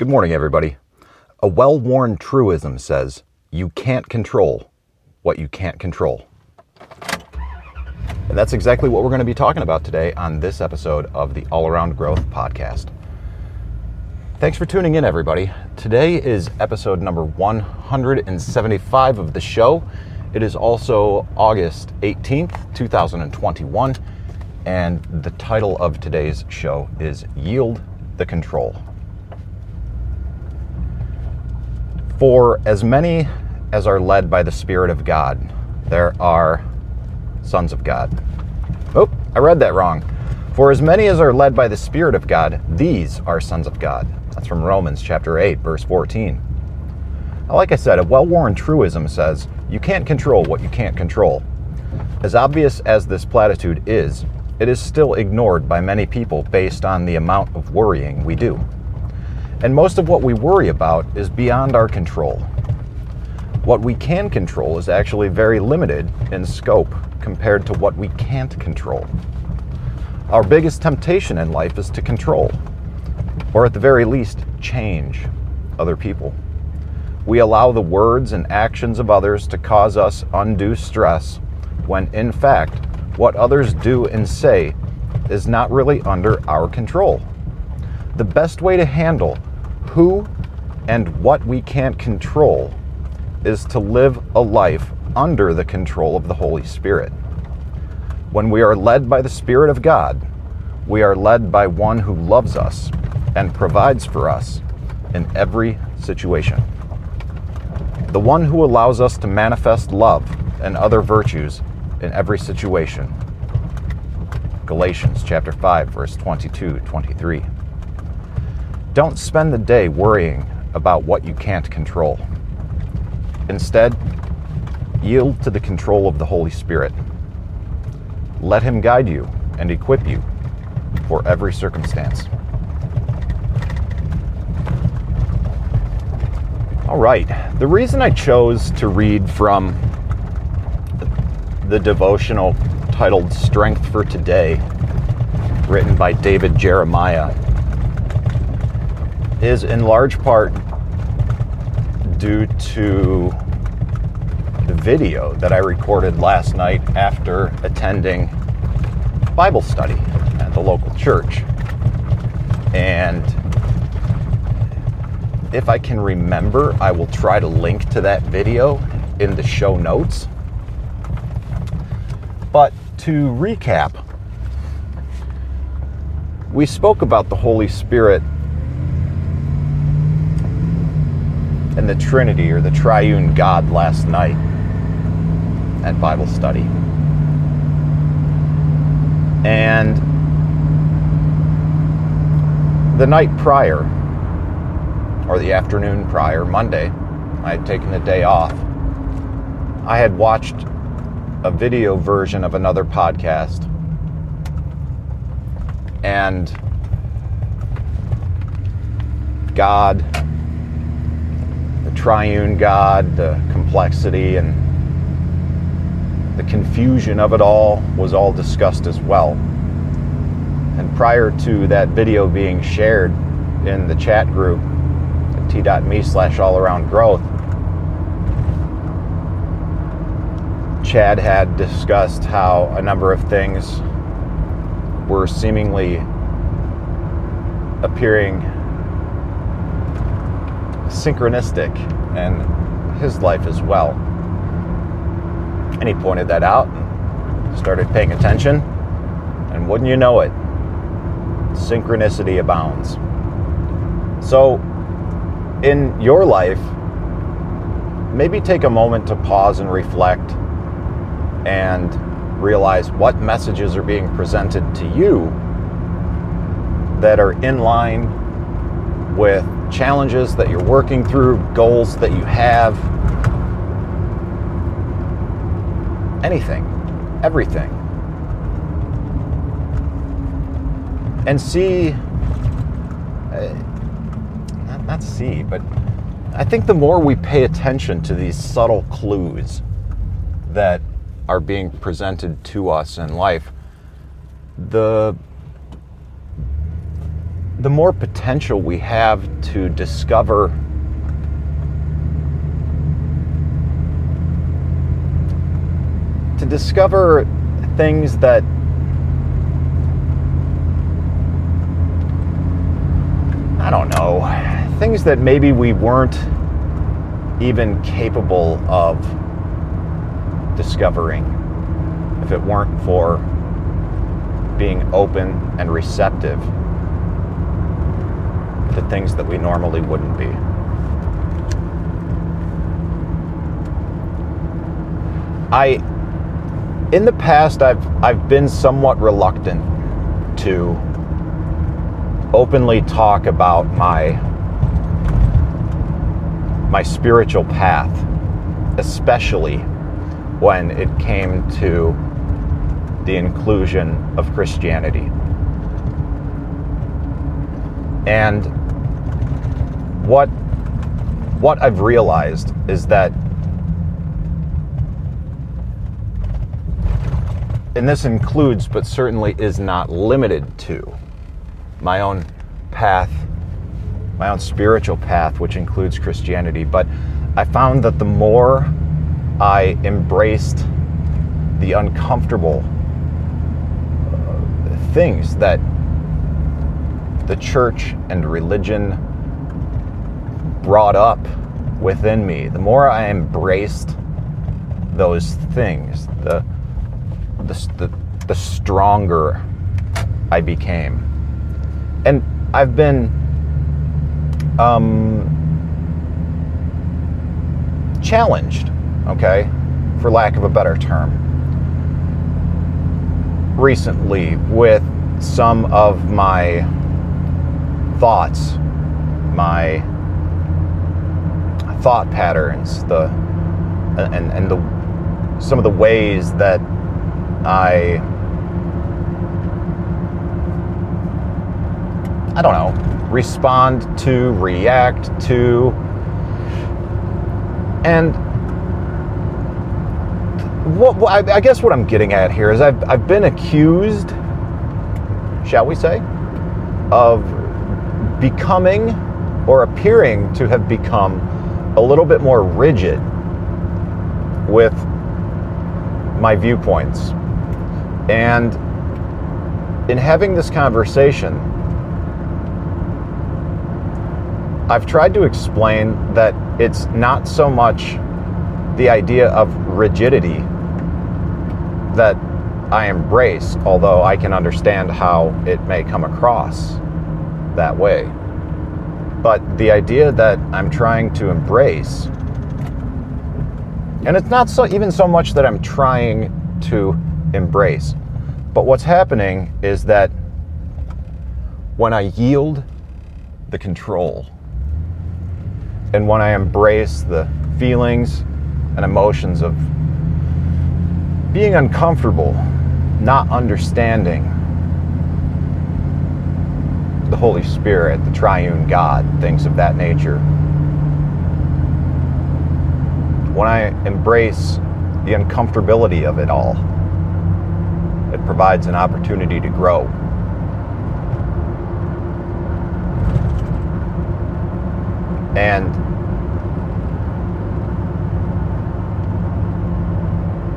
Good morning, everybody. A well worn truism says, You can't control what you can't control. And that's exactly what we're going to be talking about today on this episode of the All Around Growth Podcast. Thanks for tuning in, everybody. Today is episode number 175 of the show. It is also August 18th, 2021, and the title of today's show is Yield the Control. For as many as are led by the Spirit of God, there are sons of God. Oh, I read that wrong. For as many as are led by the Spirit of God, these are sons of God. That's from Romans chapter 8, verse 14. Now, like I said, a well worn truism says, you can't control what you can't control. As obvious as this platitude is, it is still ignored by many people based on the amount of worrying we do. And most of what we worry about is beyond our control. What we can control is actually very limited in scope compared to what we can't control. Our biggest temptation in life is to control, or at the very least, change other people. We allow the words and actions of others to cause us undue stress when, in fact, what others do and say is not really under our control. The best way to handle who and what we can't control is to live a life under the control of the Holy Spirit. When we are led by the Spirit of God, we are led by one who loves us and provides for us in every situation. The one who allows us to manifest love and other virtues in every situation. Galatians chapter 5 verse 22 23. Don't spend the day worrying about what you can't control. Instead, yield to the control of the Holy Spirit. Let Him guide you and equip you for every circumstance. All right, the reason I chose to read from the devotional titled Strength for Today, written by David Jeremiah, is in large part due to the video that I recorded last night after attending Bible study at the local church. And if I can remember, I will try to link to that video in the show notes. But to recap, we spoke about the Holy Spirit and the Trinity or the triune God last night at Bible study. And the night prior, or the afternoon prior, Monday, I had taken the day off. I had watched a video version of another podcast. And God triune God, the complexity and the confusion of it all was all discussed as well. And prior to that video being shared in the chat group at t.me slash all around growth, Chad had discussed how a number of things were seemingly appearing synchronistic in his life as well. And he pointed that out and started paying attention. And wouldn't you know it, synchronicity abounds. So, in your life, maybe take a moment to pause and reflect and realize what messages are being presented to you that are in line with challenges that you're working through, goals that you have, anything, everything. And see, uh, not, not see, but I think the more we pay attention to these subtle clues that are being presented to us in life, the the more potential we have to discover to discover things that I don't know, things that maybe we weren't even capable of discovering if it weren't for being open and receptive to things that we normally wouldn't be. I in the past I've I've been somewhat reluctant to openly talk about my my spiritual path, especially when it came to the inclusion of Christianity. And what what I've realized is that and this includes but certainly is not limited to my own path my own spiritual path which includes Christianity. But I found that the more I embraced the uncomfortable uh, things that the church and religion brought up within me, the more I embraced those things, the the, the, the stronger I became. And I've been um, challenged, okay, for lack of a better term, recently with some of my thoughts, my thought patterns, the uh, and and the some of the ways that I I don't know, respond to, react to and what, what I, I guess what I'm getting at here is I've I've been accused, shall we say, of becoming or appearing to have become a little bit more rigid with my viewpoints. And in having this conversation, I've tried to explain that it's not so much the idea of rigidity that I embrace, although I can understand how it may come across that way. But the idea that I'm trying to embrace, and it's not so even so much that I'm trying to embrace, but what's happening is that when I yield the control and when I embrace the feelings and emotions of being uncomfortable, not understanding the Holy Spirit, the triune God, things of that nature. When I embrace the uncomfortability of it all, it provides an opportunity to grow. And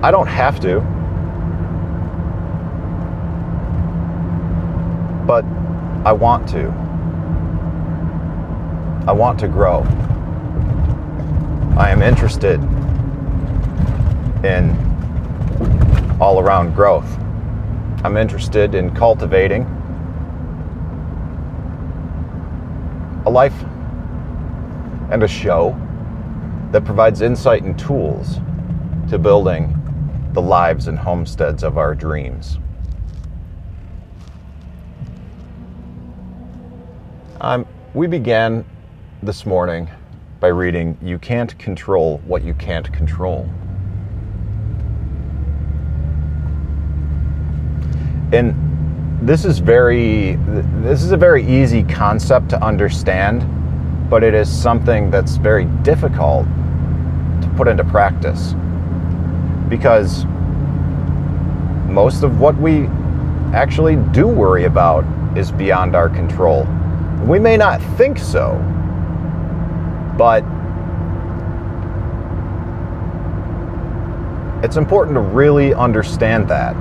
I don't have to. But I want to. I want to grow. I am interested in all around growth. I'm interested in cultivating a life and a show that provides insight and tools to building the lives and homesteads of our dreams. Um, we began this morning by reading You Can't Control What You Can't Control. And this is very this is a very easy concept to understand, but it is something that's very difficult to put into practice. Because most of what we actually do worry about is beyond our control We may not think so, but it's important to really understand that.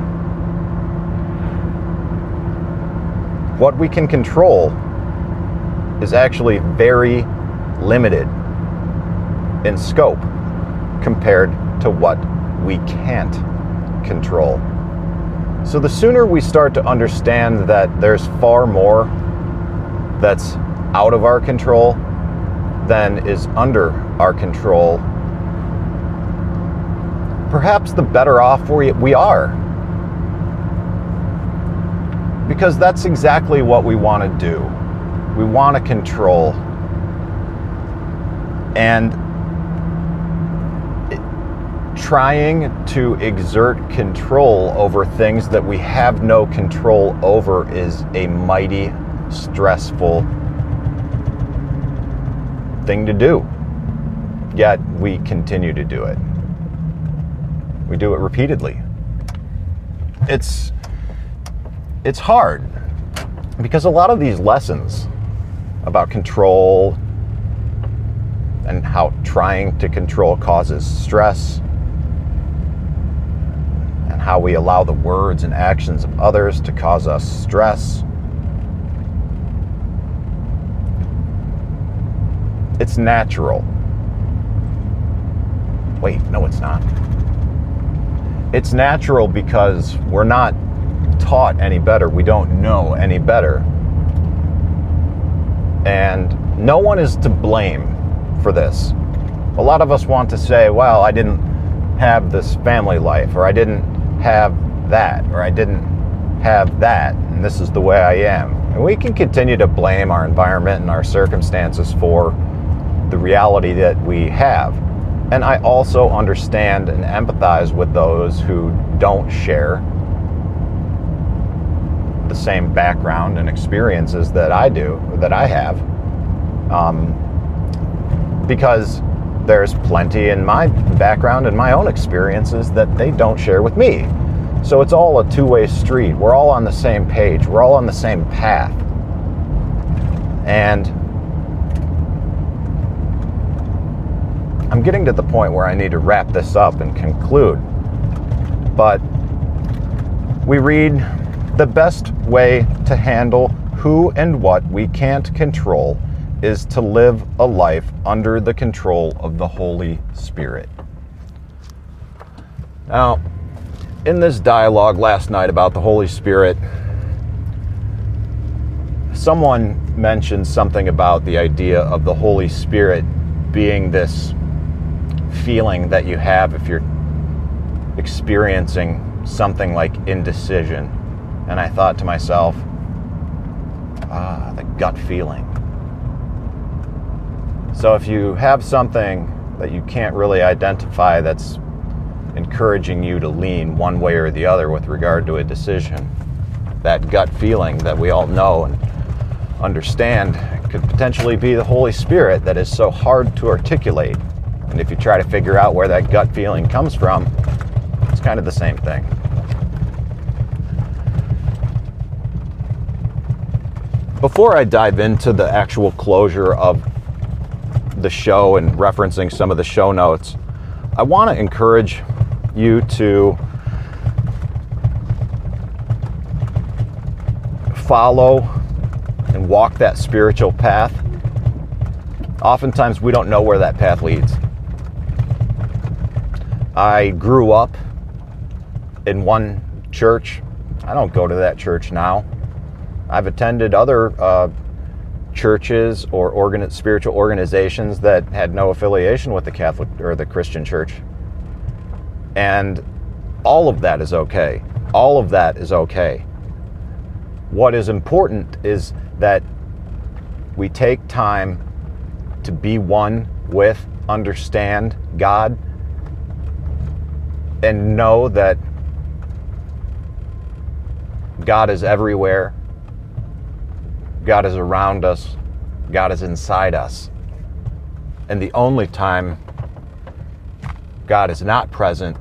What we can control is actually very limited in scope compared to what we can't control. So the sooner we start to understand that there's far more that's out of our control than is under our control, perhaps the better off we are. Because that's exactly what we want to do. We want to control. And trying to exert control over things that we have no control over is a mighty stressful thing to do. Yet we continue to do it. We do it repeatedly. It's it's hard because a lot of these lessons about control and how trying to control causes stress and how we allow the words and actions of others to cause us stress It's natural. Wait, no, it's not. It's natural because we're not taught any better. We don't know any better. And no one is to blame for this. A lot of us want to say, well, I didn't have this family life, or I didn't have that, or I didn't have that, and this is the way I am. And we can continue to blame our environment and our circumstances for the reality that we have. And I also understand and empathize with those who don't share the same background and experiences that I do, that I have. Um, because there's plenty in my background and my own experiences that they don't share with me. So it's all a two way street. We're all on the same page, we're all on the same path. And I'm getting to the point where I need to wrap this up and conclude. But we read the best way to handle who and what we can't control is to live a life under the control of the Holy Spirit. Now, in this dialogue last night about the Holy Spirit, someone mentioned something about the idea of the Holy Spirit being this feeling that you have if you're experiencing something like indecision. And I thought to myself, ah, the gut feeling. So if you have something that you can't really identify that's encouraging you to lean one way or the other with regard to a decision, that gut feeling that we all know and understand could potentially be the Holy Spirit that is so hard to articulate and if you try to figure out where that gut feeling comes from, it's kind of the same thing. Before I dive into the actual closure of the show and referencing some of the show notes, I want to encourage you to follow and walk that spiritual path. Oftentimes, we don't know where that path leads. I grew up in one church. I don't go to that church now. I've attended other uh, churches or organ- spiritual organizations that had no affiliation with the Catholic or the Christian church. And all of that is okay. All of that is okay. What is important is that we take time to be one with, understand God and know that God is everywhere. God is around us. God is inside us. And the only time God is not present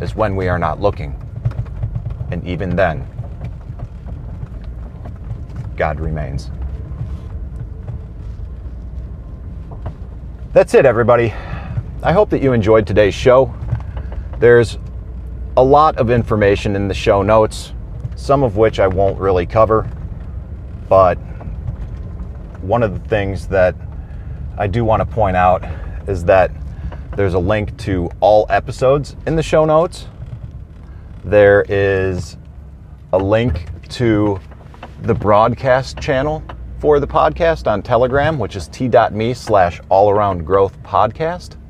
is when we are not looking. And even then, God remains. That's it, everybody. I hope that you enjoyed today's show. There's a lot of information in the show notes, some of which I won't really cover, but one of the things that I do want to point out is that there's a link to all episodes in the show notes. There is a link to the broadcast channel for the podcast on Telegram, which is t.me slash all around growth podcast.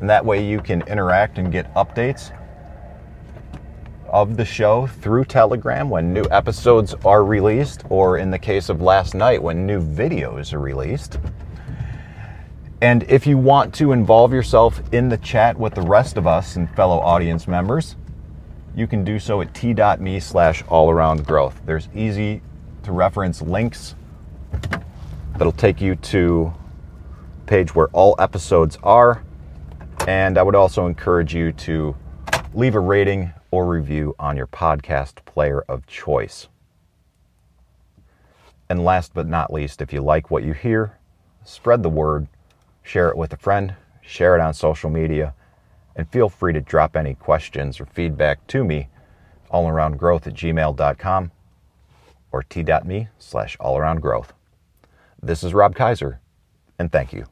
And that way you can interact and get updates of the show through Telegram when new episodes are released, or in the case of last night, when new videos are released. And if you want to involve yourself in the chat with the rest of us and fellow audience members, you can do so at t.me slash all around growth. There's easy to reference links that'll take you to page where all episodes are. And I would also encourage you to leave a rating or review on your podcast player of choice. And last but not least, if you like what you hear, spread the word share it with a friend, share it on social media, and feel free to drop any questions or feedback to me allaroundgrowth at gmail.com or t.me slash allaroundgrowth. This is Rob Kaiser, and thank you.